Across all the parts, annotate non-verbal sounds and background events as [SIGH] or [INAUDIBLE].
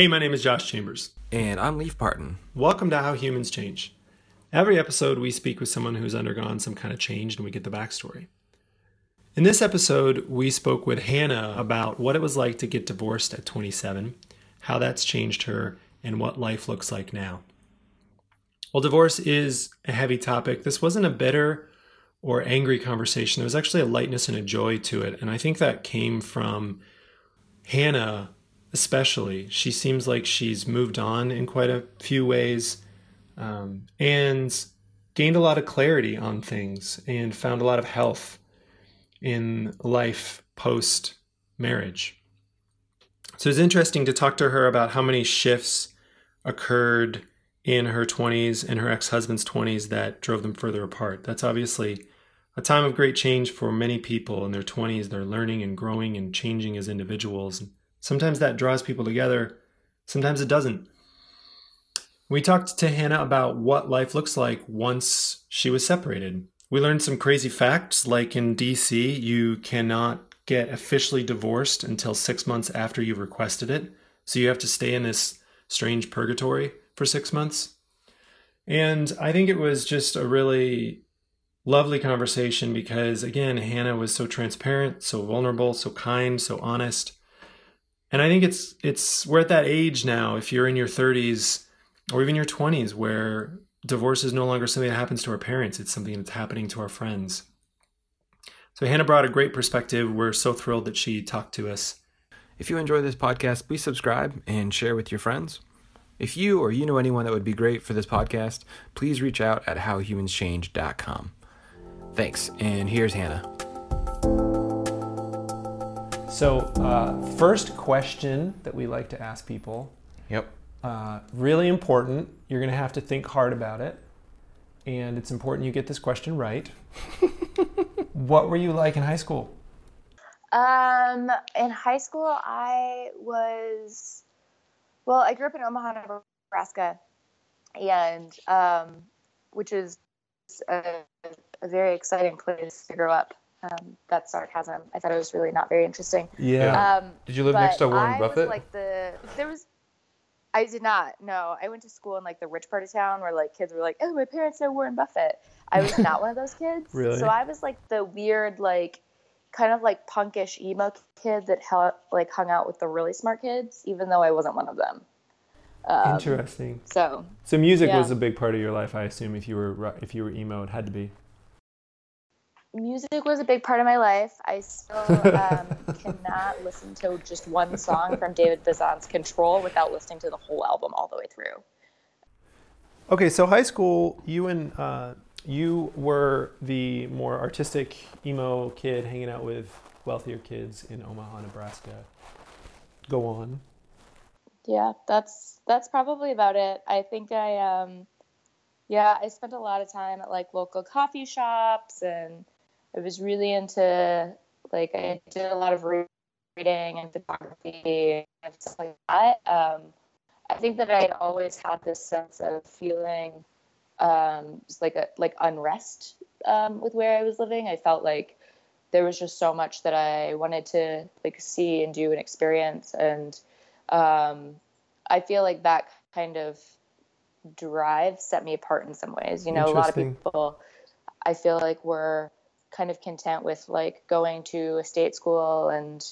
Hey, my name is Josh Chambers. And I'm Leaf Parton. Welcome to How Humans Change. Every episode, we speak with someone who's undergone some kind of change and we get the backstory. In this episode, we spoke with Hannah about what it was like to get divorced at 27, how that's changed her, and what life looks like now. While divorce is a heavy topic, this wasn't a bitter or angry conversation. There was actually a lightness and a joy to it. And I think that came from Hannah, especially. She seems like she's moved on in quite a few ways um, and gained a lot of clarity on things and found a lot of health in life post marriage. So it's interesting to talk to her about how many shifts occurred in her 20s and her ex husband's 20s that drove them further apart. That's obviously a time of great change for many people in their 20s. They're learning and growing and changing as individuals. Sometimes that draws people together, sometimes it doesn't. We talked to Hannah about what life looks like once she was separated. We learned some crazy facts, like in DC, you cannot get officially divorced until six months after you've requested it. So you have to stay in this strange purgatory for six months. And I think it was just a really lovely conversation because, again, Hannah was so transparent, so vulnerable, so kind, so honest. And I think it's it's we're at that age now. If you're in your 30s or even your 20s, where divorce is no longer something that happens to our parents, it's something that's happening to our friends. So Hannah brought a great perspective. We're so thrilled that she talked to us. If you enjoy this podcast, please subscribe and share with your friends. If you or you know anyone that would be great for this podcast, please reach out at howhumanschange.com. Thanks, and here's Hannah. So, uh, first question that we like to ask people. Yep. Uh, really important. You're going to have to think hard about it. And it's important you get this question right. [LAUGHS] what were you like in high school? Um, in high school, I was, well, I grew up in Omaha, Nebraska, and um, which is a, a, very exciting place to grow up. Um, that's sarcasm. I thought it was really not very interesting. Yeah. Um, Did you live next to Warren I Buffett? Was like the there was. I did not. No, I went to school in like the rich part of town where like kids were like, "Oh, my parents know Warren Buffett." I was not one of those kids. [LAUGHS] Really? So I was like the weird, like, kind of like punkish emo kid that hel- like hung out with the really smart kids, even though I wasn't one of them. Um, Interesting. So So music yeah. was a big part of your life, I assume. If you were if you were emo, it had to be. Music was a big part of my life. I still um, [LAUGHS] cannot listen to just one song from David Bazan's Control without listening to the whole album all the way through. Okay, so high school, you and uh, you were the more artistic emo kid hanging out with wealthier kids in Omaha, Nebraska. Go on. Yeah, that's that's probably about it. I think I um yeah, I spent a lot of time at like local coffee shops and I was really into like I did a lot of reading and photography and stuff like that. Um I think that I always had this sense of feeling um just like a like unrest um with where I was living. I felt like there was just so much that I wanted to like see and do and experience and um, I feel like that kind of drive set me apart in some ways. You know, a lot of people, I feel like were kind of content with like going to a state school and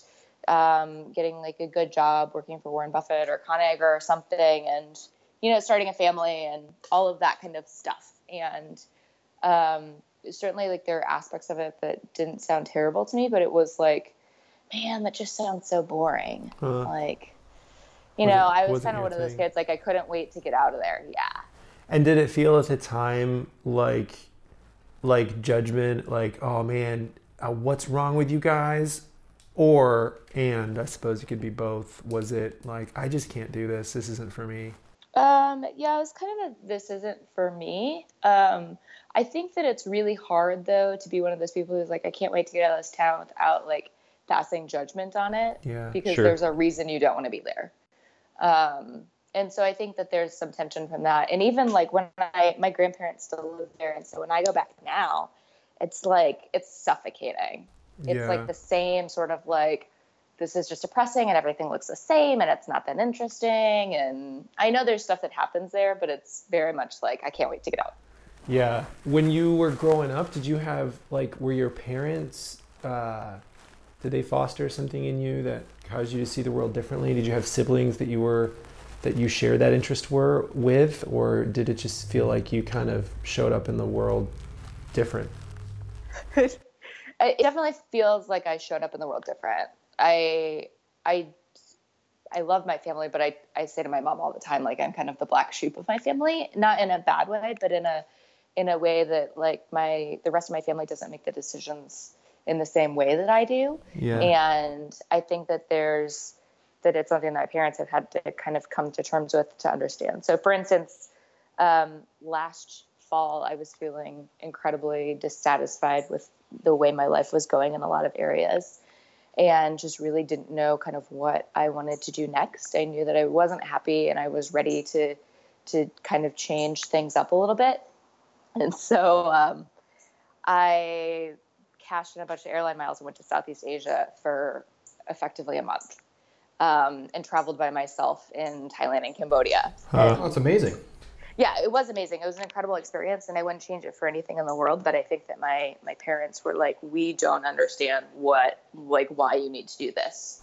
um, getting like a good job working for Warren Buffett or ConAgra or something, and you know, starting a family and all of that kind of stuff. And um, certainly, like there are aspects of it that didn't sound terrible to me, but it was like, man, that just sounds so boring. Uh, Like, you know, I was kind of one of those kids. Like, I couldn't wait to get out of there. Yeah. and did it feel at the time like like judgment, like oh man, uh, what's wrong with you guys? Or and I suppose it could be both. Was it like I just can't do this. This isn't for me. Um, yeah, it was kind of a this isn't for me. Um, I think that it's really hard though to be one of those people who's like, I can't wait to get out of this town without like passing judgment on it Yeah. because Sure. there's a reason you don't want to be there. Um, and so I think that there's some tension from that. And even like when I my grandparents still live there, and so when I go back now, it's like it's suffocating. It's Yeah. like the same sort of like this is just depressing and everything looks the same and it's not that interesting. And I know there's stuff that happens there, but it's very much like I can't wait to get out. Yeah. When you were growing up, did you have like were your parents uh, did they foster something in you that caused you to see the world differently? Did you have siblings that you were that you shared that interest were with, or did it just feel like you kind of showed up in the world different? [LAUGHS] it definitely feels like I showed up in the world different. I I I love my family, but I, I say to my mom all the time, like I'm kind of the black sheep of my family, not in a bad way, but in a in a way that like my the rest of my family doesn't make the decisions in the same way that I do. Yeah. And I think that there's that it's something that my parents have had to kind of come to terms with to understand. So for instance, um, last fall I was feeling incredibly dissatisfied with the way my life was going in a lot of areas and just really didn't know kind of what I wanted to do next. I knew that I wasn't happy and I was ready to to kind of change things up a little bit. And so um, I cashed in a bunch of airline miles and went to Southeast Asia for effectively a month um, and traveled by myself in Thailand and Cambodia. Huh. Oh, that's amazing yeah, it was amazing. It was an incredible experience, and I wouldn't change it for anything in the world. But I think that my my parents were like, "We don't understand what like why you need to do this."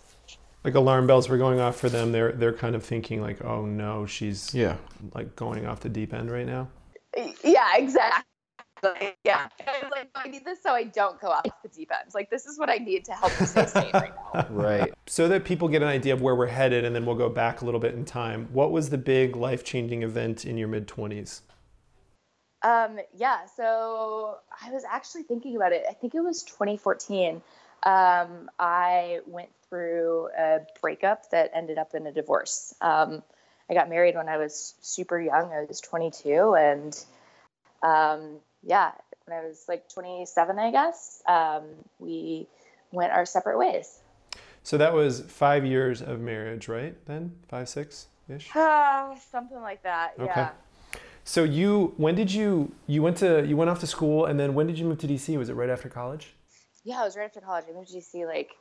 Like alarm bells were going off for them. They're they're kind of thinking like, "Oh no, she's yeah like going off the deep end right now." Yeah, exactly like, yeah. I like, I need this so I don't go off the deep end. Like, this is what I need to help me stay sane right now. [LAUGHS] Right. So that people get an idea of where we're headed, and then we'll go back a little bit in time. What was the big life changing event in your mid 20s? Um, yeah, so I was actually thinking about it. I think it was 2014. Um, I went through a breakup that ended up in a divorce. Um, I got married when I was super young. I was 22, and um, yeah, when I was like 27, I guess, um, we went our separate ways. So that was five years of marriage, right? Then five, six ish. Uh, something like that. Okay. Yeah. So you, when did you, you went to, you went off to school, and then when did you move to DC? Was it right after college? Yeah, it was right after college. I moved to DC like,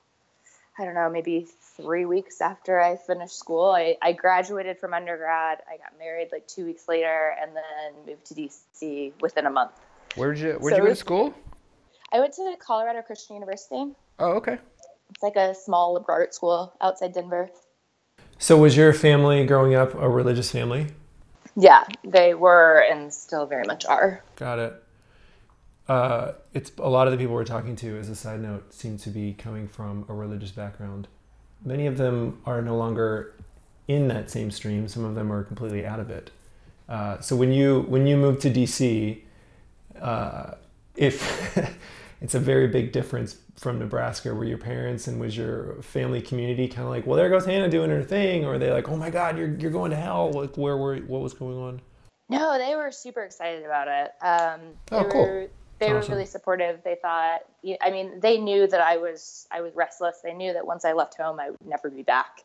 I don't know, maybe three weeks after I finished school. I, I graduated from undergrad. I got married like two weeks later, and then moved to DC within a month. Where'd you Where'd so you go to school? I went to Colorado Christian University. Oh, okay. It's like a small liberal arts school outside Denver. So, was your family growing up a religious family? Yeah, they were and still very much are. Got it. Uh, it's a lot of the people we're talking to, as a side note, seem to be coming from a religious background. Many of them are no longer in that same stream. Some of them are completely out of it. Uh, so when you when you moved to DC, uh, if [LAUGHS] it's a very big difference from Nebraska, were your parents and was your family community kind of like, well, there goes Hannah doing her thing, or are they like, oh my God, you're you're going to hell? Like, where were what was going on? No, they were super excited about it. Um, oh, they cool. Were, they awesome. were really supportive. They thought, I mean, they knew that I was I was restless. They knew that once I left home, I would never be back.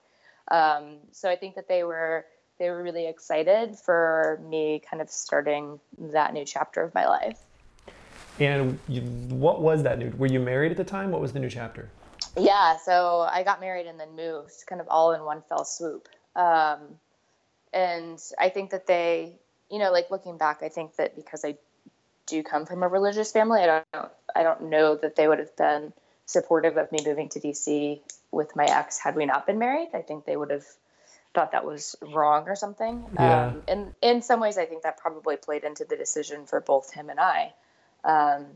Um, so I think that they were they were really excited for me kind of starting that new chapter of my life. And you, what was that new? Were you married at the time? What was the new chapter? Yeah, so I got married and then moved, kind of all in one fell swoop. Um, and I think that they, you know, like looking back, I think that because I do come from a religious family, I don't, I don't know that they would have been supportive of me moving to DC with my ex had we not been married. I think they would have thought that was wrong or something. Yeah. Um, and in some ways, I think that probably played into the decision for both him and I um,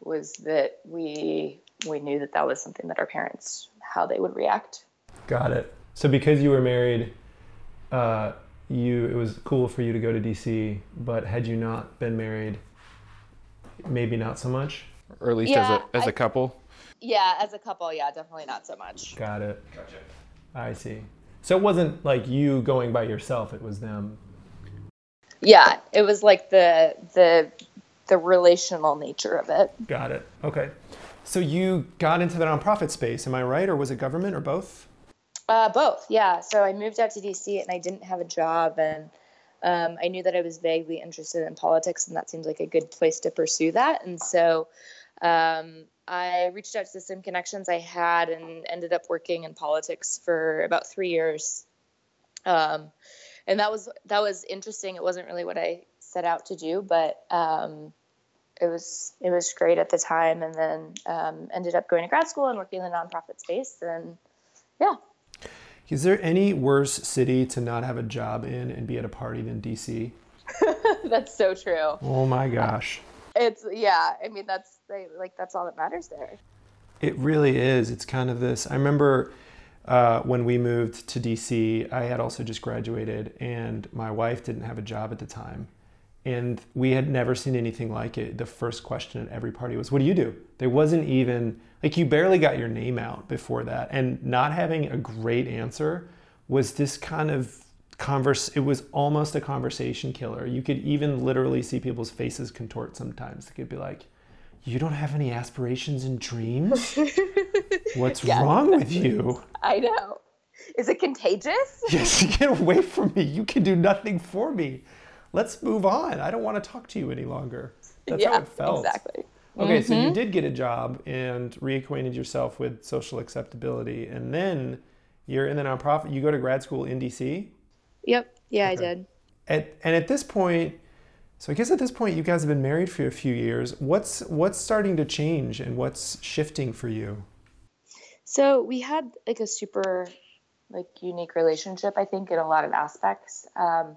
was that we we knew that that was something that our parents how they would react. Got it. So because you were married, uh, you it was cool for you to go to DC, but had you not been married, maybe not so much. Or at least yeah, as a as I, a couple. Yeah, as a couple, yeah, definitely not so much. Got it. Gotcha. I see. So it wasn't like you going by yourself; it was them. Yeah, it was like the the the relational nature of it. Got it. Okay. So you got into the nonprofit space, am I right? Or was it government or both? Uh, both, yeah. So I moved out to DC and I didn't have a job, and um, I knew that I was vaguely interested in politics, and that seemed like a good place to pursue that. And so Um, I reached out to some connections I had and ended up working in politics for about three years. Um, and that was that was interesting. It wasn't really what I set out to do, but um, it was it was great at the time. And then um, ended up going to grad school and working in the nonprofit space. And yeah. Is there any worse city to not have a job in and be at a party than DC? [LAUGHS] that's so true. Oh my gosh. It's yeah. I mean, that's like that's all that matters there. It really is. It's kind of this. I remember uh, when we moved to DC. I had also just graduated, and my wife didn't have a job at the time, and we had never seen anything like it. The first question at every party was, "What do you do?" There wasn't even like you barely got your name out before that, and not having a great answer was this kind of converse it was almost a conversation killer. You could even literally see people's faces contort sometimes. They could be like you don't have any aspirations and dreams? [LAUGHS] What's wrong with you? [LAUGHS] I know. Is it contagious? [LAUGHS] Yes get away from me. You can do nothing for me. Let's move on. I don't want to talk to you any longer. That's yeah, how it felt. exactly. Okay mm-hmm. so you mm-hmm. did get a job and reacquainted yourself with social acceptability and then you're in the nonprofit you go to grad school in dc Yep. Yeah, okay. I did. At, and at this point, so I guess at this point you guys have been married for a few years. What's what's starting to change and what's shifting for you? So we had like a super like unique relationship, I think, in a lot of aspects. Um,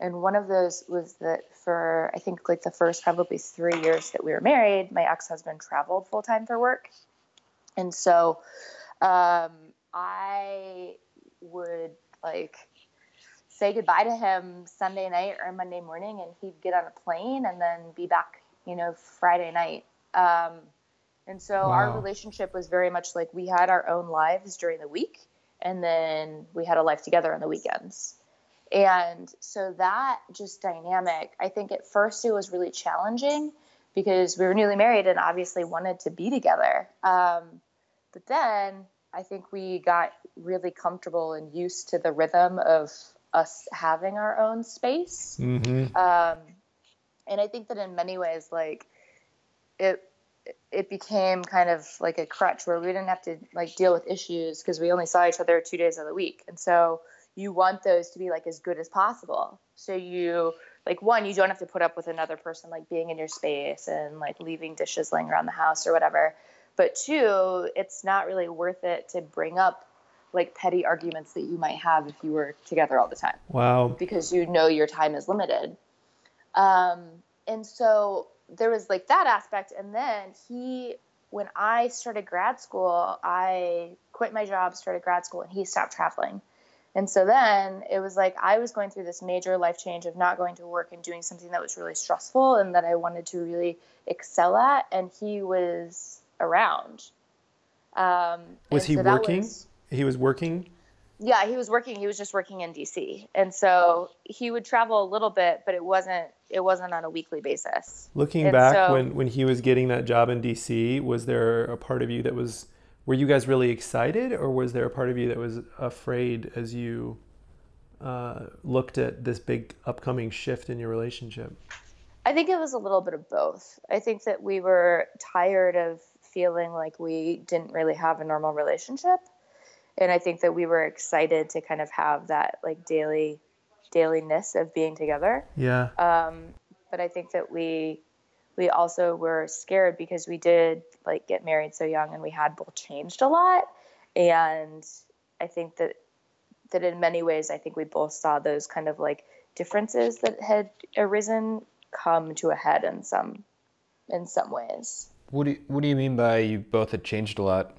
and one of those was that for I think like the first probably three years that we were married, my ex-husband traveled full time for work, and so um, I would like say goodbye to him Sunday night or Monday morning, and he'd get on a plane and then be back, you know, Friday night. Um, and so wow. our relationship was very much like we had our own lives during the week, and then we had a life together on the weekends. And so that just dynamic, I think at first it was really challenging because we were newly married and obviously wanted to be together. Um, but then I think we got really comfortable and used to the rhythm of us having our own space. Mm-hmm. Um, and I think that in many ways, like it, it became kind of like a crutch where we didn't have to like deal with issues because we only saw each other two days of the week. And so you want those to be like as good as possible. So you like one, you don't have to put up with another person like being in your space and like leaving dishes laying around the house or whatever. But two, it's not really worth it to bring up like petty arguments that you might have if you were together all the time. Wow. Because you know your time is limited. Um, and so there was like that aspect. And then he, when I started grad school, I quit my job, started grad school, and he stopped traveling. And so then it was like I was going through this major life change of not going to work and doing something that was really stressful and that I wanted to really excel at. And he was around. Um, was he so working? Was, he was working? Yeah, he was working. He was just working in DC, and so he would travel a little bit, but it wasn't it wasn't on a weekly basis. Looking and back, so, when when he was getting that job in DC, was there a part of you that was were you guys really excited, or was there a part of you that was afraid as you uh, looked at this big upcoming shift in your relationship? I think it was a little bit of both. I think that we were tired of feeling like we didn't really have a normal relationship and I think that we were excited to kind of have that like daily dailiness of being together. Yeah. Um, but I think that we we also were scared because we did like get married so young and we had both changed a lot and I think that that in many ways I think we both saw those kind of like differences that had arisen come to a head in some in some ways. What do you, what do you mean by you both had changed a lot?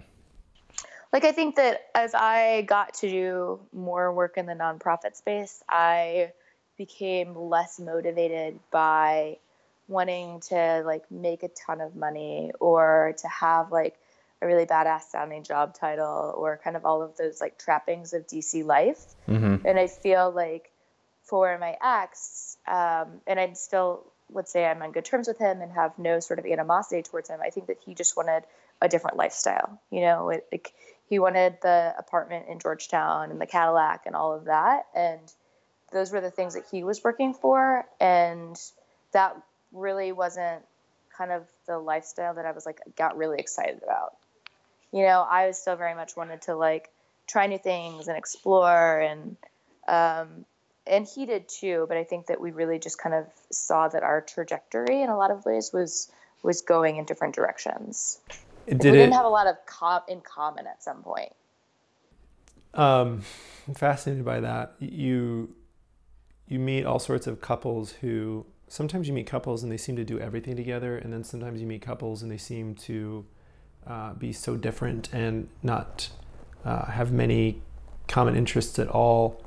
Like I think that as I got to do more work in the nonprofit space, I became less motivated by wanting to like make a ton of money or to have like a really badass sounding job title or kind of all of those like trappings of DC life. Mm-hmm. And I feel like for my ex, um, and I still would say I'm on good terms with him and have no sort of animosity towards him. I think that he just wanted a different lifestyle. You know, it, he wanted the apartment in Georgetown and the Cadillac and all of that. And those were the things that he was working for. And that really wasn't kind of the lifestyle that I was like got really excited about. You know, I was still very much wanted to like try new things and explore and um, and he did too. But I think that we really just kind of saw that our trajectory in a lot of ways was was going in different directions. Did we didn't have a lot of com- in common at some point. Um, I'm fascinated by that. You you meet all sorts of couples who sometimes you meet couples and they seem to do everything together, and then sometimes you meet couples and they seem to uh, be so different and not uh, have many common interests at all.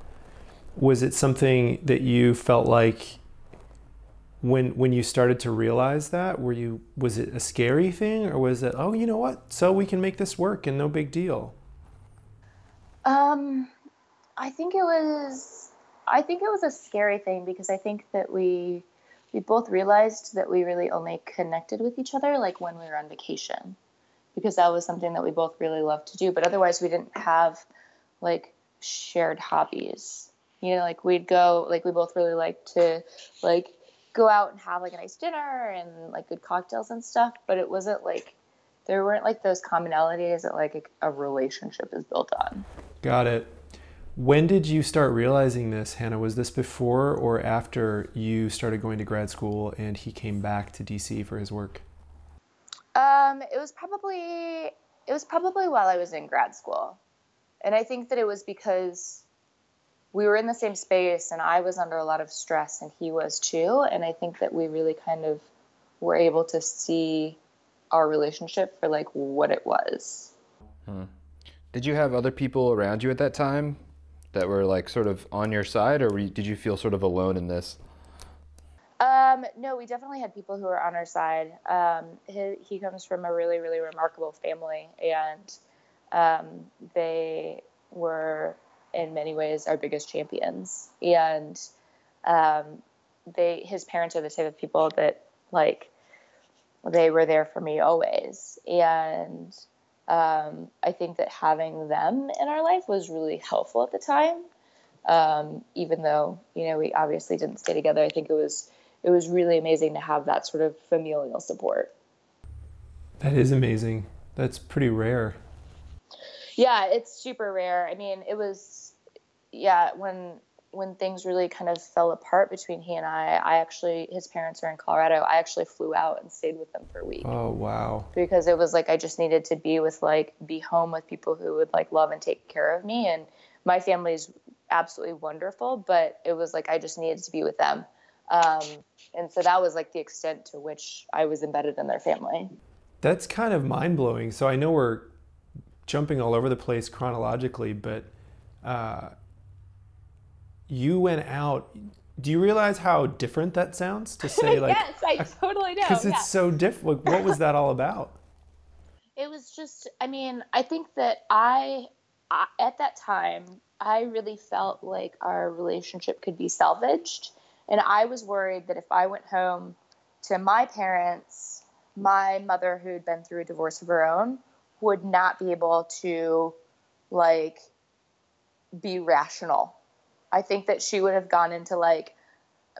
Was it something that you felt like when when you started to realize that? Were you was it a scary thing or was it oh you know what so we can make this work and no big deal? Um, I think it was. I think it was a scary thing because I think that we we both realized that we really only connected with each other like when we were on vacation because that was something that we both really loved to do but otherwise we didn't have like shared hobbies you know like we'd go like we both really liked to like go out and have like a nice dinner and like good cocktails and stuff but it wasn't like there weren't like those commonalities that like a, a relationship is built on Got it. When did you start realizing this, Hannah? Was this before or after you started going to grad school and he came back to DC for his work? Um, it was probably it was probably while I was in grad school, and I think that it was because we were in the same space, and I was under a lot of stress, and he was too. And I think that we really kind of were able to see our relationship for like what it was. Did you have other people around you at that time that were like sort of on your side, or you, did you feel sort of alone in this? Um, no, we definitely had people who were on our side. Um, he, he comes from a really, really remarkable family, and um, they were, in many ways, our biggest champions. And um, they, his parents are the type of people that, like, they were there for me always. And um, I think that having them in our life was really helpful at the time. Um, even though you know we obviously didn't stay together, I think it was it was really amazing to have that sort of familial support. That is amazing. That's pretty rare. Yeah, it's super rare. I mean, it was yeah when when things really kind of fell apart between he and I. I actually his parents are in Colorado. I actually flew out and stayed with them for a week. Oh, wow. because it was like I just needed to be with like be home with people who would like love and take care of me and my family's absolutely wonderful but it was like I just needed to be with them um, and so that was like the extent to which I was embedded in their family That's kind of mind blowing. So I know we're jumping all over the place chronologically, but uh, you went out. Do you realize how different that sounds to say, [LAUGHS] like, yes I [LAUGHS] totally know because it's yeah. so different? Like, what was that all about? [LAUGHS] it was just i mean i think that I, I at that time i really felt like our relationship could be salvaged and i was worried that if i went home to my parents my mother who'd been through a divorce of her own would not be able to like be rational i think that she would have gone into like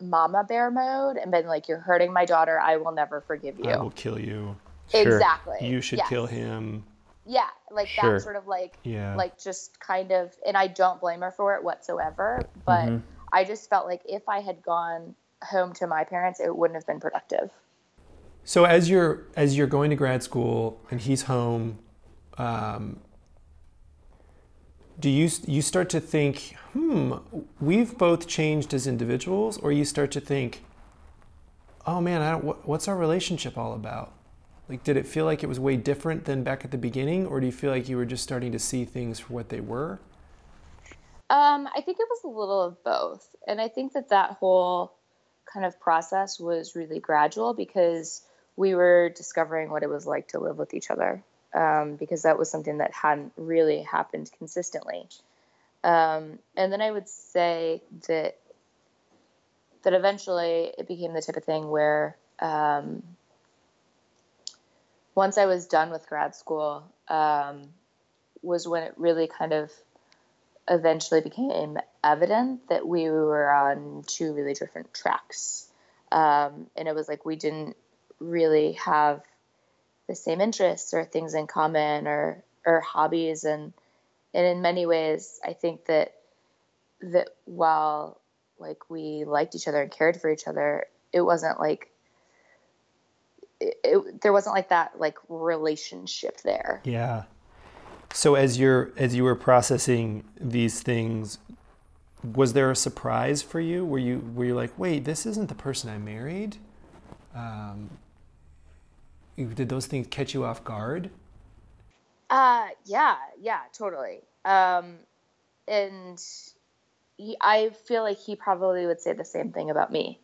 mama bear mode and been like you're hurting my daughter i will never forgive you I will kill you. Sure. exactly You should Yes kill him. yeah like Sure. that sort of like Yeah. like just kind of and i don't blame her for it whatsoever but Mm-hmm. i just felt like if i had gone home to my parents it wouldn't have been productive So as you're as you're going to grad school and he's home, um, do you you start to think, hmm, we've both changed as individuals, or you start to think, oh man, what, what's our relationship all about? Like, did it feel like it was way different than back at the beginning, or do you feel like you were just starting to see things for what they were? um, i think it was a little of both and i think that that whole kind of process was really gradual because we were discovering what it was like to live with each other um, because that was something that hadn't really happened consistently um, and then i would say that that eventually it became the type of thing where um, once I was done with grad school um, was when it really kind of eventually became evident that we were on two really different tracks. Um, and it was like we didn't really have the same interests or things in common or or hobbies. And and in many ways I think that that while like we liked each other and cared for each other it wasn't like it, it, there wasn't like that like relationship there. Yeah. So as you're as you were processing these things was there a surprise for you? Were you were you like wait this isn't the person i married? Um, did those things catch you off guard? Uh yeah yeah totally. Um and he, i feel like he probably would say the same thing about me.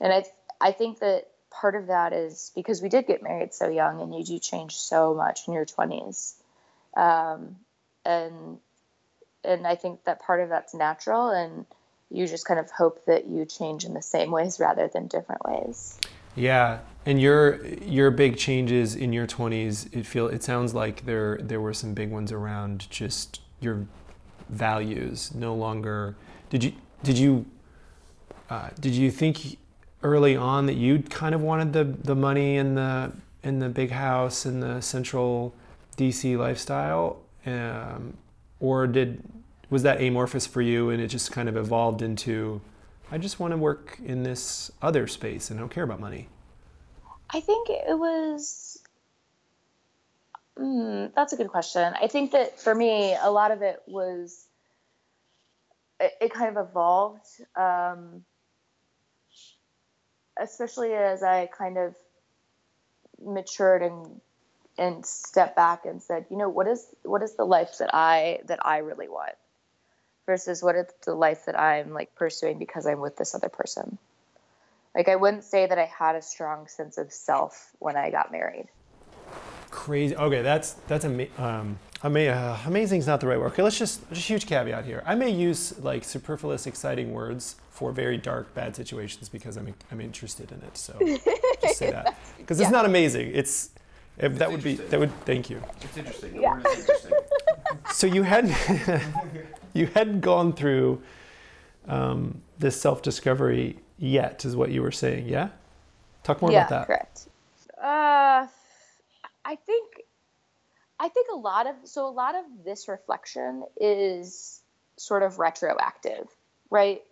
And i i think that part of that is because we did get married so young and you do change so much in your 20s um, and and I think that part of that's natural, and you just kind of hope that you change in the same ways rather than different ways. Yeah, and your your big changes in your twenties, it feel it sounds like there there were some big ones around just your values. No longer did you did you uh, did you think early on that you kind of wanted the the money and the and the big house and the central DC lifestyle, um, or did was that amorphous for you and it just kind of evolved into I just want to work in this other space and don't care about money? I think it was. Mm, that's a good question. I think that for me, a lot of it was. It, it kind of evolved, um, especially as I kind of matured and and stepped back and said, you know, what is what is the life that I that I really want versus what is the life that I'm like pursuing because I'm with this other person. Like I wouldn't say that I had a strong sense of self when I got married. Crazy. Okay, that's that's ama- um, ama- uh, amazing is not the right word. Okay, let's just just huge caveat here. I may use like superfluous, exciting words for very dark, bad situations because I'm I'm interested in it. So [LAUGHS] just say that because it's yeah. not amazing. It's if that would be that would thank you. It's interesting. yeah. interesting. so you had [LAUGHS] [LAUGHS] [LAUGHS] you hadn't gone through um, this self discovery yet, is what you were saying. Yeah. Talk more yeah, about that. Correct. Uh, I think I think a lot of so a lot of this reflection is sort of retroactive, right?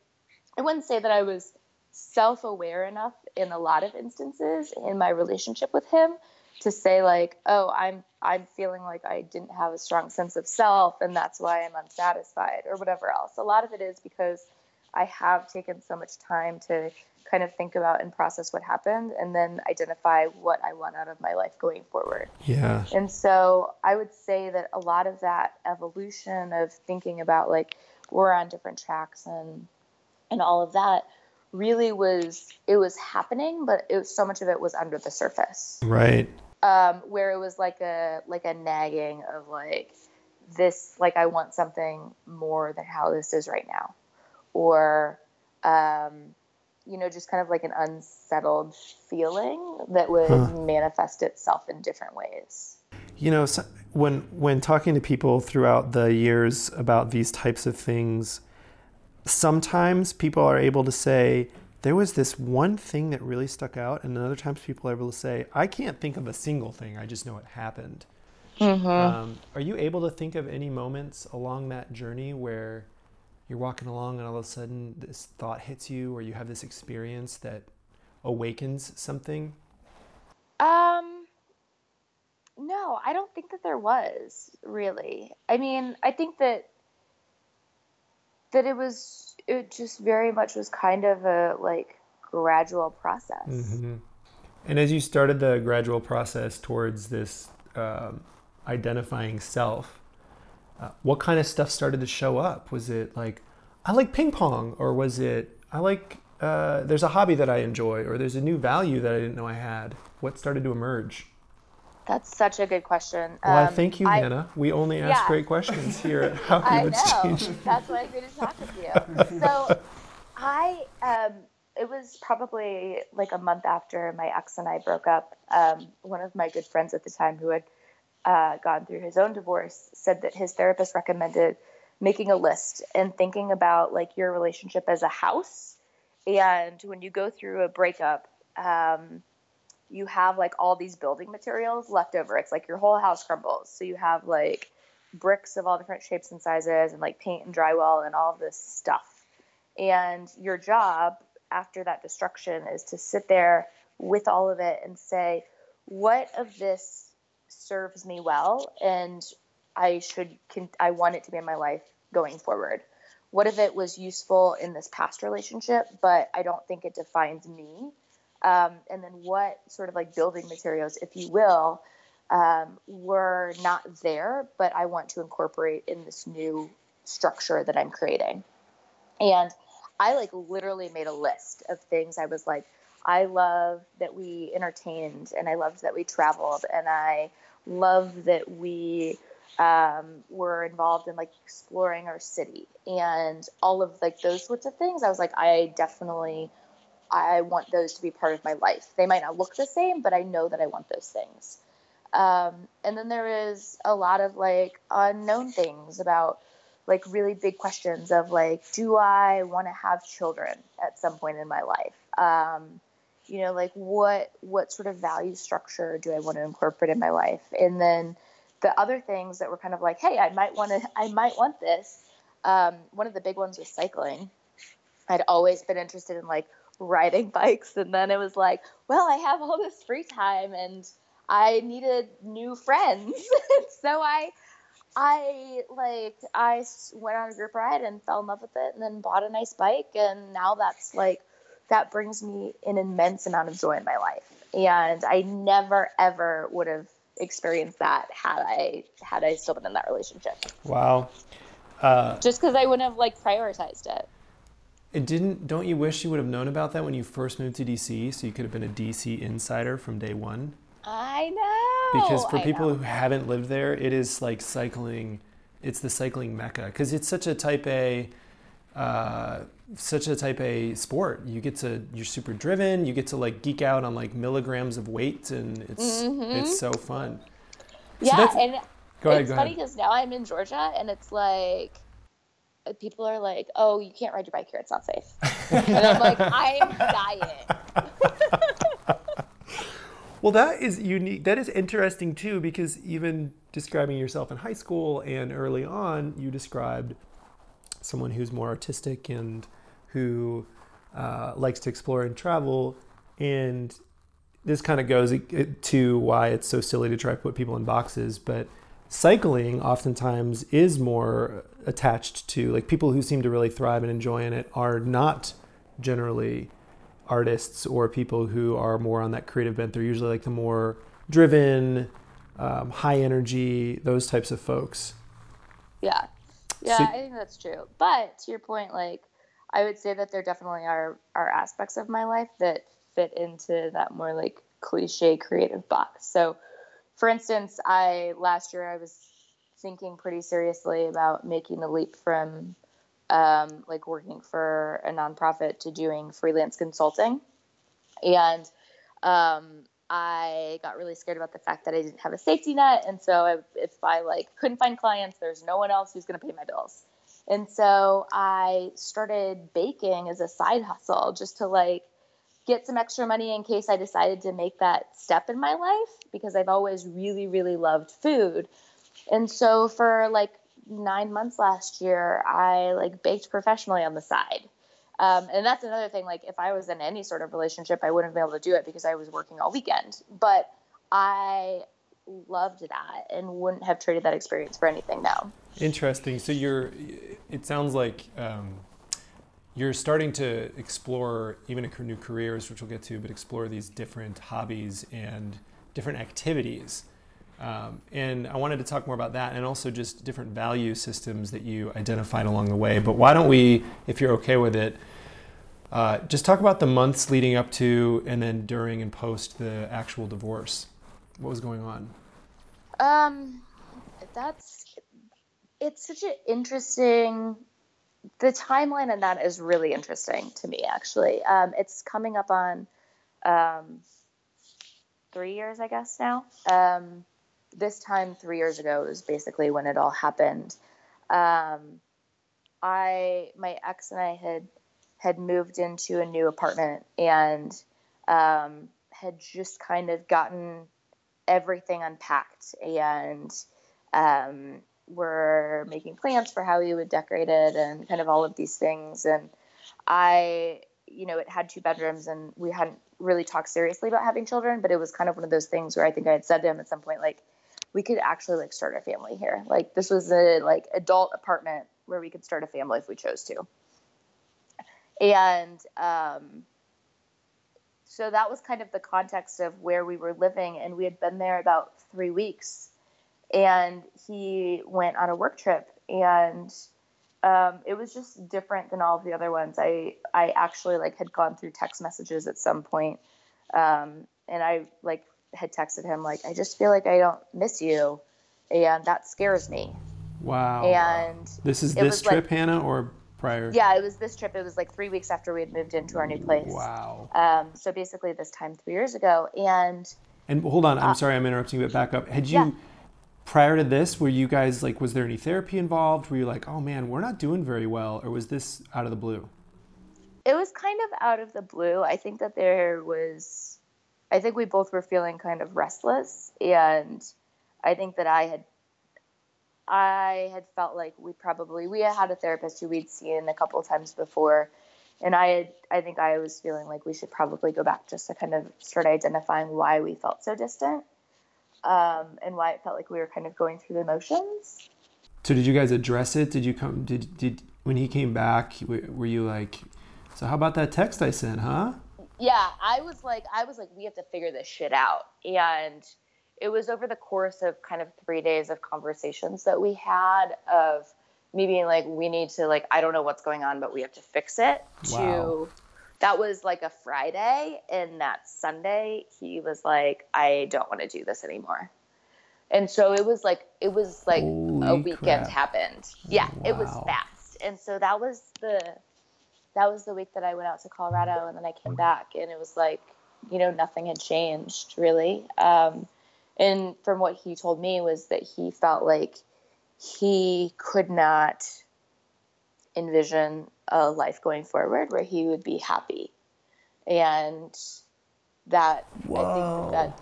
I wouldn't say that I was self aware enough in a lot of instances in my relationship with him to say like oh i'm i'm feeling like i didn't have a strong sense of self and that's why i'm unsatisfied or whatever else. A lot of it is because i have taken so much time to kind of think about and process what happened and then identify what i want out of my life going forward. Yeah. And so i would say that a lot of that evolution of thinking about like we're on different tracks and and all of that really was it was happening but it was so much of it was under the surface. Right um, where it was like a like a nagging of like this like I want something more than how this is right now, or um, you know just kind of like an unsettled feeling that would huh. manifest itself in different ways. You know, so when when talking to people throughout the years about these types of things, sometimes people are able to say there was this one thing that really stuck out, and other times people are able to say, I can't think of a single thing, I just know it happened. Mm-hmm. Um, are you able to think of any moments along that journey where you're walking along and all of a sudden this thought hits you, or you have this experience that awakens something? Um, no, I don't think that there was really. I mean, I think that that it was it just very much was kind of a like gradual process. Mm-hmm. And as you started the gradual process towards this um, identifying self, uh, what kind of stuff started to show up? Was it like I like ping pong, or was it I like uh, there's a hobby that I enjoy, or there's a new value that I didn't know I had? What started to emerge? That's such a good question. Well, um, thank you, I, Hannah. We only ask yeah. great questions here at How [LAUGHS] Humans Change. That's why I'm going to talk with you. So, I um, it was probably like a month after my ex and I broke up. Um, one of my good friends at the time, who had uh, gone through his own divorce, said that his therapist recommended making a list and thinking about like your relationship as a house. And when you go through a breakup, um, you have like all these building materials left over. It's like your whole house crumbles. So you have like bricks of all different shapes and sizes and like paint and drywall and all this stuff. And your job after that destruction is to sit there with all of it and say, what of this serves me well and I should I want it to be in my life going forward. What if it was useful in this past relationship, but I don't think it defines me? Um, and then what sort of like building materials, if you will, um, were not there, but I want to incorporate in this new structure that I'm creating. And I like literally made a list of things I was like, I love that we entertained and I loved that we traveled and I love that we um, were involved in like exploring our city and all of like those sorts of things. I was like, I definitely, I want those to be part of my life. They might not look the same, but I know that I want those things. Um, and then there is a lot of like unknown things about like really big questions of like, do I want to have children at some point in my life? Um, you know, like what what sort of value structure do I want to incorporate in my life? And then the other things that were kind of like, hey, I might want to, [LAUGHS] I might want this. Um, one of the big ones was cycling. I'd always been interested in like riding bikes, and then it was like, well, I have all this free time and I needed new friends, [LAUGHS] so I I like I went on a group ride and fell in love with it, and then bought a nice bike, and now that's like that brings me an immense amount of joy in my life, and I never ever would have experienced that had I had I still been in that relationship. Wow. Uh, Just because I wouldn't have like prioritized it. It didn't. Don't you wish you would have known about that when you first moved to DC, so you could have been a DC insider from day one? I know. Because for I people know. who haven't lived there, it is like cycling. It's the cycling mecca because it's such a type A, uh, such a type A sport. You get to you're super driven. You get to like geek out on like milligrams of weight, and it's mm-hmm. it's so fun. Yeah, so and go ahead, it's funny because now I'm in Georgia, and it's like people are like, "Oh, you can't ride your bike here; it's not safe." and I'm like, "I'm dying." [LAUGHS] Well, that is unique. That is interesting too, because even describing yourself in high school and early on, you described someone who's more artistic and who uh, likes to explore and travel. And this kind of goes to why it's so silly to try to put people in boxes. But cycling oftentimes is more attached to like people who seem to really thrive and enjoy in it are not generally artists or people who are more on that creative bent. They're usually like the more driven, um, high energy, those types of folks. Yeah. Yeah, so, I think that's true. But to your point, like, I would say that there definitely are, are aspects of my life that fit into that more like cliche creative box. So, for instance, I last year I was thinking pretty seriously about making the leap from um, like working for a nonprofit to doing freelance consulting. And um, I got really scared about the fact that I didn't have a safety net. And so I, if I like couldn't find clients, there's no one else who's going to pay my bills. And so I started baking as a side hustle just to like get some extra money in case I decided to make that step in my life because I've always really, really loved food. And so for like nine months last year, I like baked professionally on the side. Um, and that's another thing. Like, if I was in any sort of relationship, I wouldn't be able to do it because I was working all weekend. But I loved that and wouldn't have traded that experience for anything now. Interesting. So you're. It sounds like um, you're starting to explore even new careers, which we'll get to, but explore these different hobbies and different activities um, and I wanted to talk more about that and also just different value systems that you identified along the way. But why don't we, if you're okay with it, uh, just talk about the months leading up to and then during and post the actual divorce. What was going on? Um, that's it's such an interesting. The timeline in that is really interesting to me. Actually, um, it's coming up on um, three years, I guess now. Um, this time three years ago is basically when it all happened. Um, I my ex and I had had moved into a new apartment and um, had just kind of gotten everything unpacked and um, were making plans for how we would decorate it and kind of all of these things. And I, you know, it had two bedrooms and we hadn't really talked seriously about having children, but it was kind of one of those things where I think I had said to him at some point, like, we could actually like start a family here. Like this was a like adult apartment where we could start a family if we chose to. And um, so that was kind of the context of where we were living, and we had been there about three weeks. And he went on a work trip, and um, it was just different than all of the other ones. I I actually like had gone through text messages at some point, um, and I like had texted him like, I just feel like I don't miss you, and that scares me. Wow. And this is this trip, like- Hannah, or prior? yeah, it was this trip. It was like three weeks after we had moved into our new place. Wow. Um, so basically, this time three years ago, and And hold on, I'm sorry, I'm interrupting you, but back up. Had you, Uh, Yeah. Prior to this, were you guys like, was there any therapy involved? Were you like, oh man, we're not doing very well, or was this out of the blue? it was kind of out of the blue. I think that there was, I think we both were feeling kind of restless, and I think that I had, I had felt like we probably we had a therapist who we'd seen a couple of times before, and I had, I think I was feeling like we should probably go back just to kind of start identifying why we felt so distant, um, and why it felt like we were kind of going through the motions. So did you guys address it? Did you come? Did did when he came back? w- Were you like, so how about that text I sent, huh? yeah i was like i was like we have to figure this shit out and it was over the course of kind of three days of conversations that we had of me being like we need to like i don't know what's going on but we have to fix it Wow. to that was like a friday and that sunday he was like i don't want to do this anymore and so it was like it was like a weekend crap. happened yeah it was fast and so that was the that was the week that I went out to Colorado, and then I came back, and it was like, you know, nothing had changed really. Um, and from what he told me was that he felt like he could not envision a life going forward where he would be happy, and that I think that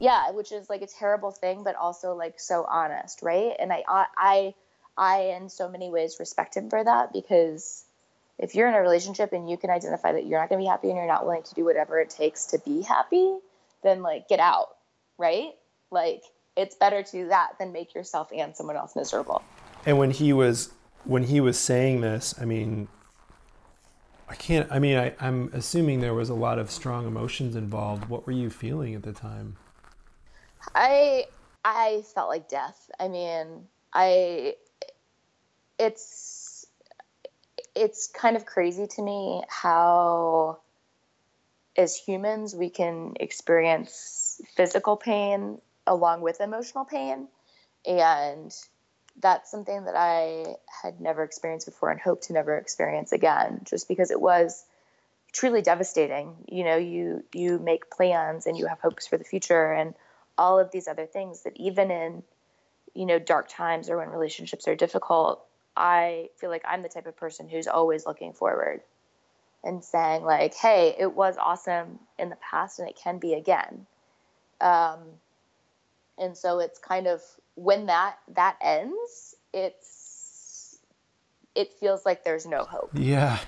yeah, which is like a terrible thing, but also like so honest, right? And I I I, I in so many ways respect him for that because if you're in a relationship and you can identify that you're not going to be happy and you're not willing to do whatever it takes to be happy, then like get out, right? Like it's better to do that than make yourself and someone else miserable. And when he was when he was saying this, I mean, I can't. I mean, I, I'm assuming there was a lot of strong emotions involved. What were you feeling at the time? I I felt like death. I mean, I it's it's kind of crazy to me how as humans we can experience physical pain along with emotional pain and that's something that I had never experienced before and hope to never experience again just because it was truly devastating. You know you you make plans and you have hopes for the future and all of these other things that even in you know dark times or when relationships are difficult i feel like i'm the type of person who's always looking forward and saying like hey it was awesome in the past and it can be again. Um, and so it's kind of when that that ends it's it feels like there's no hope Yeah.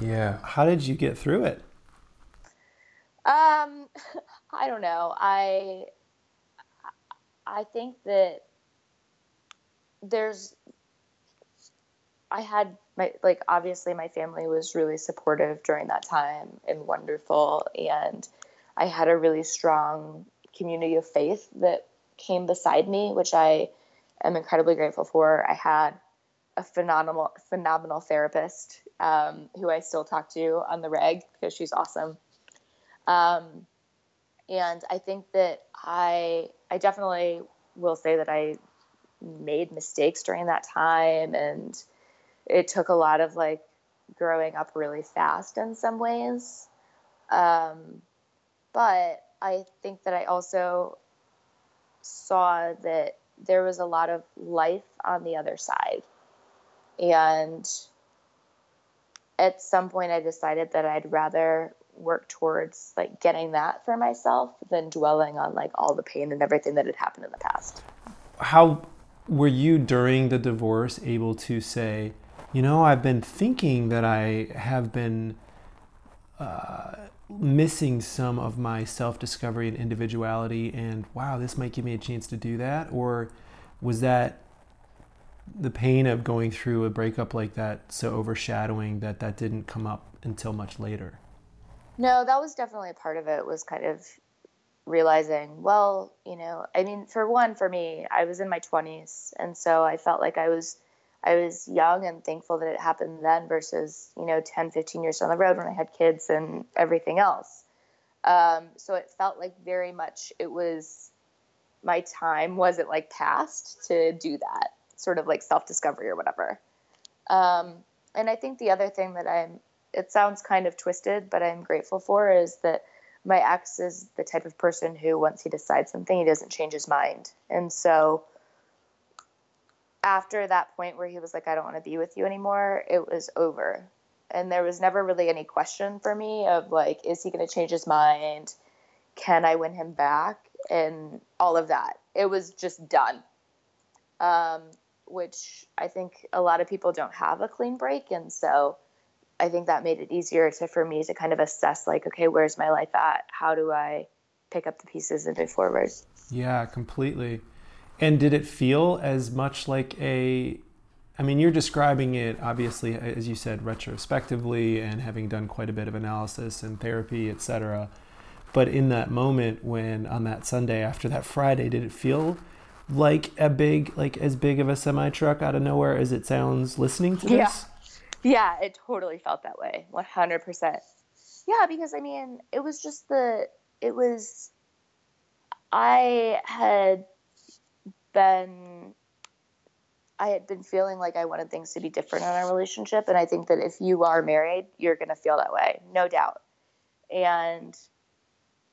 Yeah. How did you get through it? Um, [LAUGHS] I don't know. I I think that there's I had my like obviously my family was really supportive during that time and wonderful and I had a really strong community of faith that came beside me which I am incredibly grateful for. I had a phenomenal phenomenal therapist um, who I still talk to on the reg because she's awesome. Um, and I think that I I definitely will say that I made mistakes during that time, and it took a lot of like growing up really fast in some ways. Um, but I think that I also saw that there was a lot of life on the other side, and at some point I decided that I'd rather work towards like getting that for myself than dwelling on like all the pain and everything that had happened in the past. How were you during the divorce able to say, you know, I've been thinking that I have been uh, missing some of my self discovery and individuality, and wow, this might give me a chance to do that? Or was that the pain of going through a breakup like that so overshadowing that that didn't come up until much later? No, that was definitely a part of it, was kind of realizing, well, you know, I mean, for one, for me, I was in my 20s, and so I felt like I was I was young and thankful that it happened then versus, you know, 10, 15 years down the road when I had kids and everything else. Um, so it felt like very much it was my time wasn't like past to do that sort of like self discovery or whatever. Um, and I think the other thing that I'm, it sounds kind of twisted, but I'm grateful for is that my ex is the type of person who once he decides something, he doesn't change his mind. And so, after that point where he was like, I don't want to be with you anymore, it was over. And there was never really any question for me of like, is he going to change his mind? Can I win him back? And all of that. It was just done. Um, which I think a lot of people don't have a clean break. And so I think that made it easier to, for me to kind of assess like, okay, where's my life at? How do I pick up the pieces and move forward? Yeah, completely. And did it feel as much like a I mean, you're describing it obviously, as you said, retrospectively and having done quite a bit of analysis and therapy, etc. But in that moment, when on that Sunday after that Friday, did it feel like a big, like as big of a semi truck out of nowhere as it sounds listening to this? Yeah, yeah, it totally felt that way, one hundred percent. Yeah, because I mean, it was just the, it was, I had been I had been feeling like I wanted things to be different in our relationship. And I think that if you are married, you're going to feel that way, no doubt. And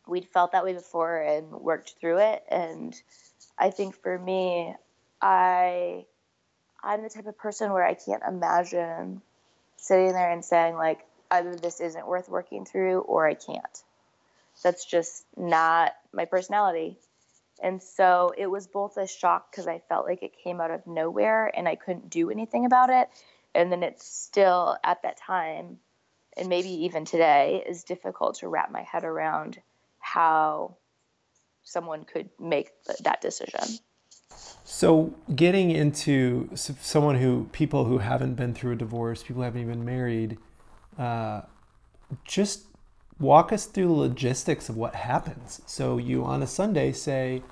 we'd felt that way before and worked through it. And I think for me, I I'm the type of person where I can't imagine sitting there and saying like either this isn't worth working through or I can't. That's just not my personality. And so it was both a shock because I felt like it came out of nowhere and I couldn't do anything about it. And then it's still at that time, and maybe even today, is difficult to wrap my head around how someone could make th- that decision. So, getting into someone who, people who haven't been through a divorce, people who haven't even married, uh, just walk us through the logistics of what happens. So you on a Sunday say,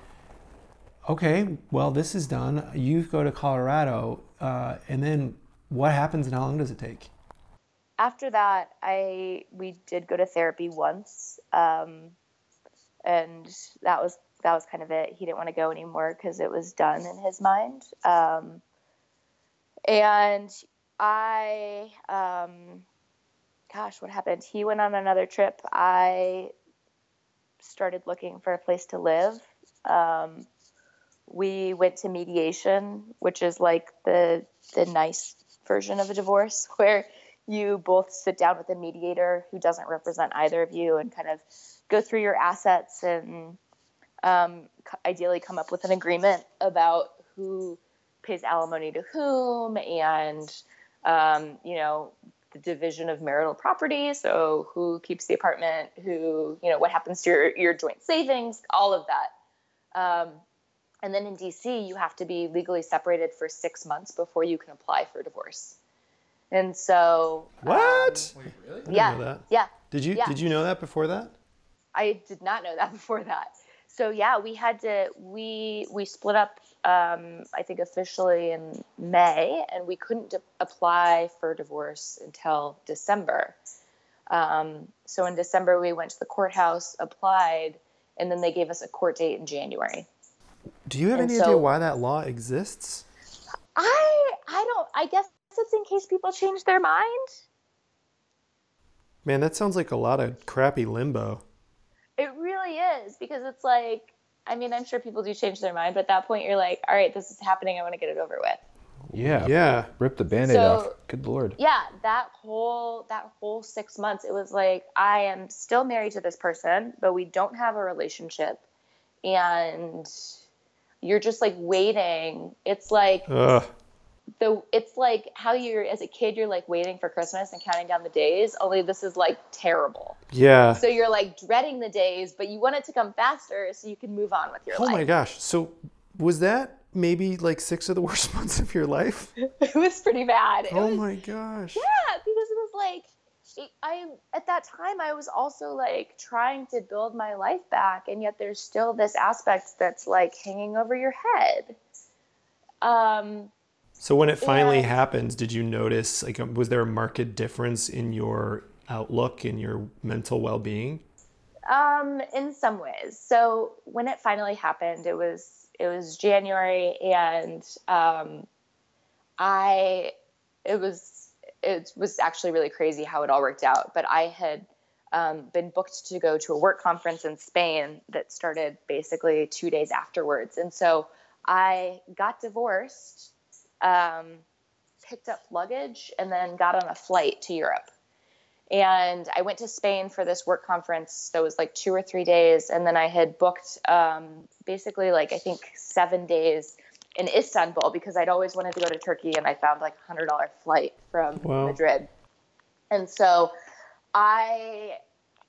okay, well, this is done. You go to Colorado, uh, and then what happens and how long does it take? After that, I we did go to therapy once, um, and that was that was kind of it. He didn't want to go anymore because it was done in his mind. Um, and I um, gosh, what happened? He went on another trip. I started looking for a place to live. Um, we went to mediation, which is like the the nice version of a divorce, [LAUGHS] where you both sit down with a mediator who doesn't represent either of you and kind of go through your assets and um, ideally come up with an agreement about who pays alimony to whom and um, you know the division of marital property. So who keeps the apartment, who, you know, what happens to your, your joint savings, all of that. Um, and then in DC, you have to be legally separated for six months before you can apply for divorce. And so what? Um, Wait, really? Yeah, yeah. Did you yeah. did you know that before that? I did not know that [LAUGHS] before that. So yeah, we had to we we split up um, I think officially in May, and we couldn't apply for divorce until December. Um, so in December, we went to the courthouse, applied, and then they gave us a court date in January. Do you have and any so, idea why that law exists? I I don't. I guess it's in case people change their mind. Man, that sounds like a lot of crappy limbo. It really is because it's like I mean, I'm sure people do change their mind, but at that point, you're like, all right, this is happening. I want to get it over with. Yeah. Yeah. Rip the band-aid So- off. Good lord. yeah that whole that whole six months it was like i am still married to this person but we don't have a relationship and you're just like waiting it's like Ugh. The it's like how you're as a kid you're like waiting for christmas and counting down the days only this is like terrible Yeah. so you're like dreading the days but you want it to come faster so you can move on with your Oh life my gosh. So was that maybe like six of the [LAUGHS] worst months of your life? [LAUGHS] it was pretty bad It Oh was- my gosh. Yeah, because it was like I at that time I was also like trying to build my life back, and yet there's still this aspect that's like hanging over your head. Um, So when it finally And- happens, did you notice like um, was there a marked difference in your outlook in your mental well-being? um, in some ways. So when it finally happened, it was it was January, and um, I it was it was actually really crazy how it all worked out. But I had um, been booked to go to a work conference in Spain that started basically two days afterwards, and so I got divorced, um, picked up luggage, and then got on a flight to Europe. And I went to Spain for this work conference that was like two or three days, and then I had booked um, basically like I think seven days in Istanbul because I'd always wanted to go to Turkey, and I found like a hundred dollar flight from Wow. Madrid. And so I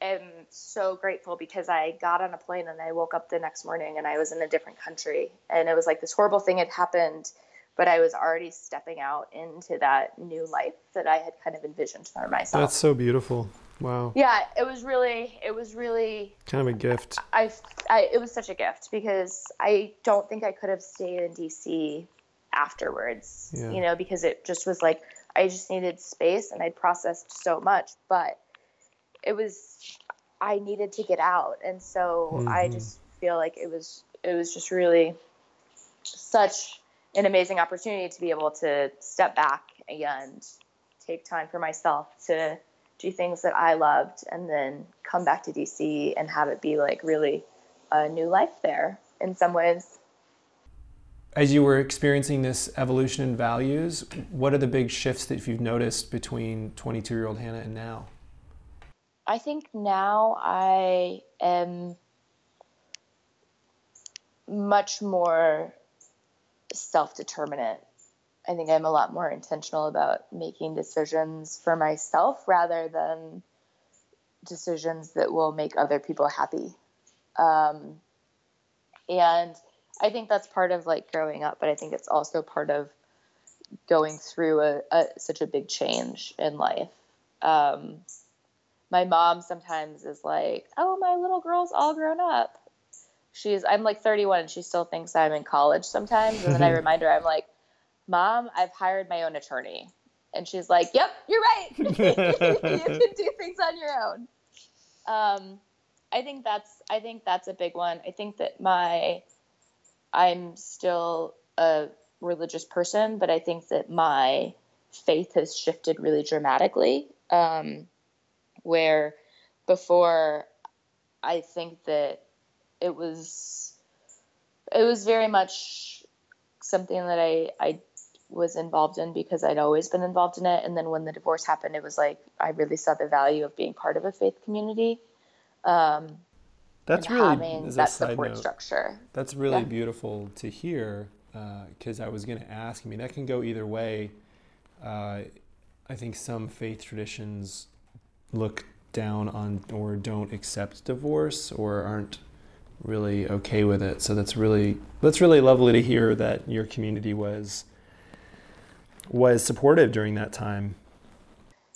am so grateful because I got on a plane and I woke up the next morning and I was in a different country, and it was like this horrible thing had happened, but I was already stepping out into that new life that I had kind of envisioned for myself. That's so beautiful. Wow. yeah, it was really, it was really Kind of a gift. I, I it was such a gift because I don't think I could have stayed in DC afterwards. Yeah. You know, because it just was like I just needed space and I'd processed so much, but it was I needed to get out, and so I Mhm. just feel like it was it was just really such an amazing opportunity to be able to step back and take time for myself to do things that I loved and then come back to DC and have it be like really a new life there in some ways. As you were experiencing this evolution in values, what are the big shifts that you've noticed between 22-year-old Hannah and now? I think now I am much more self determinate. I think I'm a lot more intentional about making decisions for myself rather than decisions that will make other people happy. Um, and I think that's part of like growing up, but I think it's also part of going through a, a such a big change in life. Um, my mom sometimes is like, "Oh, my little girl's all grown up." She's I'm like 31 and she still thinks I'm in college sometimes, and then I [LAUGHS] remind her I'm like, "Mom, I've hired my own attorney." And she's like, "Yep, you're right. [LAUGHS] you can [LAUGHS] do things on your own." Um, I think that's I think that's a big one. I think that my I'm still a religious person, but I think that my faith has shifted really dramatically. Um, where before I think that it was it was very much something that I I was involved in because I'd always been involved in it and then when the divorce happened it was like I really saw the value of being part of a faith community um That's really having as a that support note, structure That's really Yeah. beautiful to hear because I was going to ask. I mean, that can go either way. Uh, I think some faith traditions look down on or don't accept divorce or aren't really okay with it. So that's really that's really lovely to hear that your community was was supportive during that time.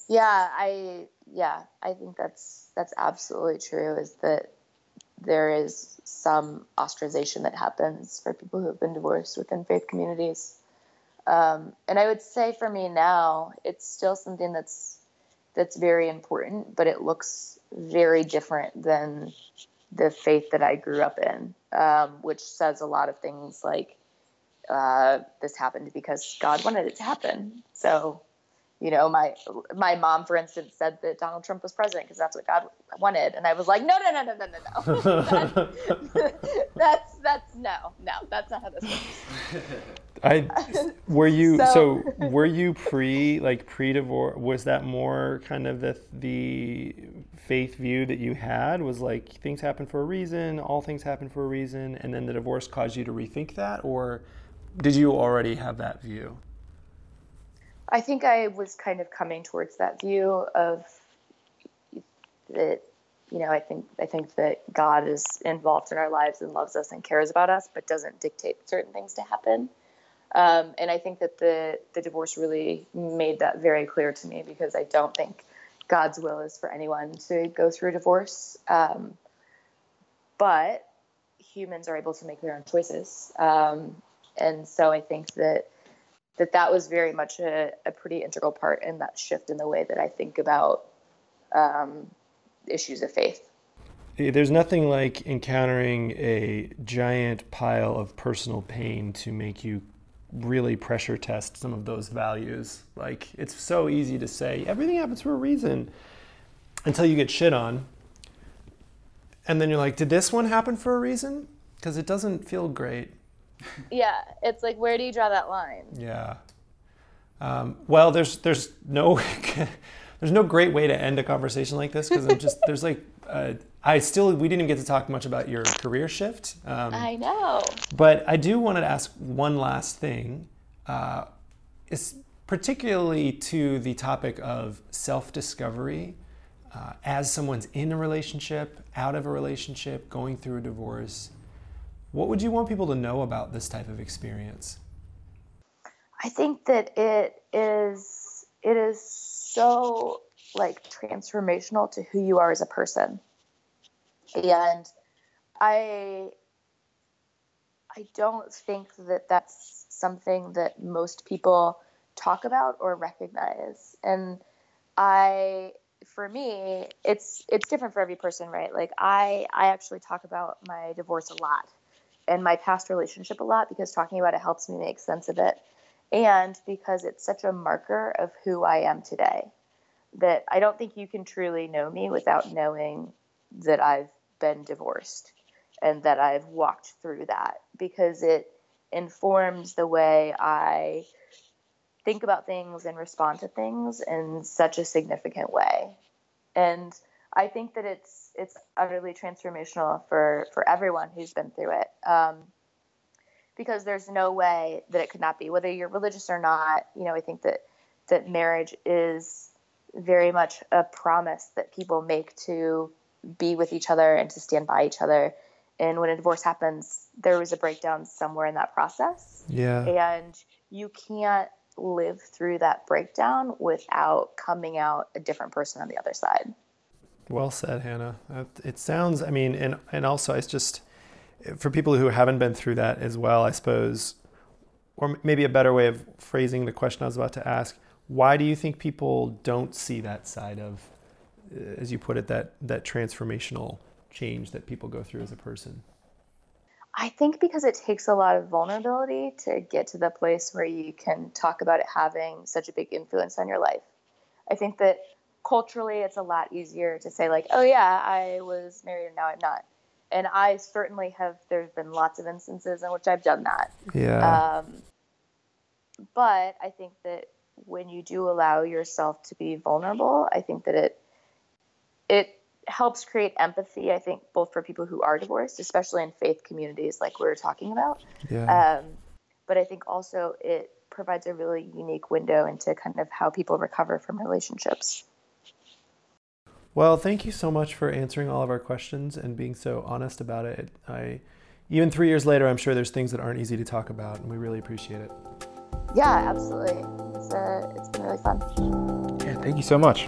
Yeah, I yeah, I think that's that's absolutely true. Is that there is some ostracization that happens for people who have been divorced within faith communities, um, and I would say for me now, it's still something that's that's very important, but it looks very different than the faith that I grew up in, um, which says a lot of things like uh, this happened because God wanted it to happen. So you know my my mom for instance said that donald trump was president because that's what god wanted and i was like no no no no no no no [LAUGHS] [LAUGHS] that's that's no no that's not how this works I [LAUGHS] were you so, so were you pre like pre divorce? Was that more kind of the the faith view that you had? Was like things happen for a reason, all things happen for a reason, and then the divorce caused you to rethink that, or did you already have that view? I think I was kind of coming towards that view of that you know, I think I think that God is involved in our lives and loves us and cares about us, but doesn't dictate certain things to happen. Um, and I think that the the divorce really made that very clear to me because I don't think God's will is for anyone to go through a divorce. Um, but humans are able to make their own choices, um, and so I think that that that was very much a, a, pretty integral part in that shift in the way that I think about um, issues of faith. There's nothing like encountering a giant pile of personal pain to make you really pressure test some of those values. Like, it's so easy to say everything happens for a reason until you get shit on. And then you're like, did this one happen for a reason? Because it doesn't feel great. Yeah, it's like, where do you draw that line? Yeah. Um, well, there's there's no [LAUGHS] there's no great way to end a conversation like this because I'm just [LAUGHS] there's like uh, I still we didn't even get to talk much about your career shift. Um, I know. But I do want to ask one last thing. Uh, is particularly to the topic of self-discovery uh, as someone's in a relationship, out of a relationship, going through a divorce. What would you want people to know about this type of experience? I think that it is it is so like transformational to who you are as a person. And I I don't think that that's something that most people talk about or recognize. And I for me, it's it's different for every person, right? Like I I actually talk about my divorce a lot and my past relationship a lot because talking about it helps me make sense of it and because it's such a marker of who I am today that I don't think you can truly know me without knowing that I've been divorced and that I've walked through that because it informs the way I think about things and respond to things in such a significant way. And I think that it's it's utterly transformational for for everyone who's been through it. Um, because there's no way that it could not be, whether you're religious or not. You know, I think that that marriage is very much a promise that people make to be with each other and to stand by each other. And when a divorce happens, there was a breakdown somewhere in that process. Yeah. And you can't live through that breakdown without coming out a different person on the other side. Well said, Hannah. It sounds, I mean, and, and also it's just, for people who haven't been through that as well, I suppose, or maybe a better way of phrasing the question I was about to ask, why do you think people don't see that side of, uh, as you put it, that that transformational change that people go through as a person? I think because it takes a lot of vulnerability to get to the place where you can talk about it having such a big influence on your life. I think that culturally it's a lot easier to say like, "Oh yeah, I was married and now I'm not." and I certainly have. There's been lots of instances in which I've done that. Yeah. Um, but I think that when you do allow yourself to be vulnerable, I think that it it helps create empathy. I think both for people who are divorced, especially in faith communities like we were talking about. Yeah. Um, but I think also it provides a really unique window into kind of how people recover from relationships. Well, thank you so much for answering all of our questions and being so honest about it. I, even three years later, I'm sure there's things that aren't easy to talk about, and we really appreciate it. Yeah, absolutely. It's, uh, it's been really fun. Yeah, thank you so much.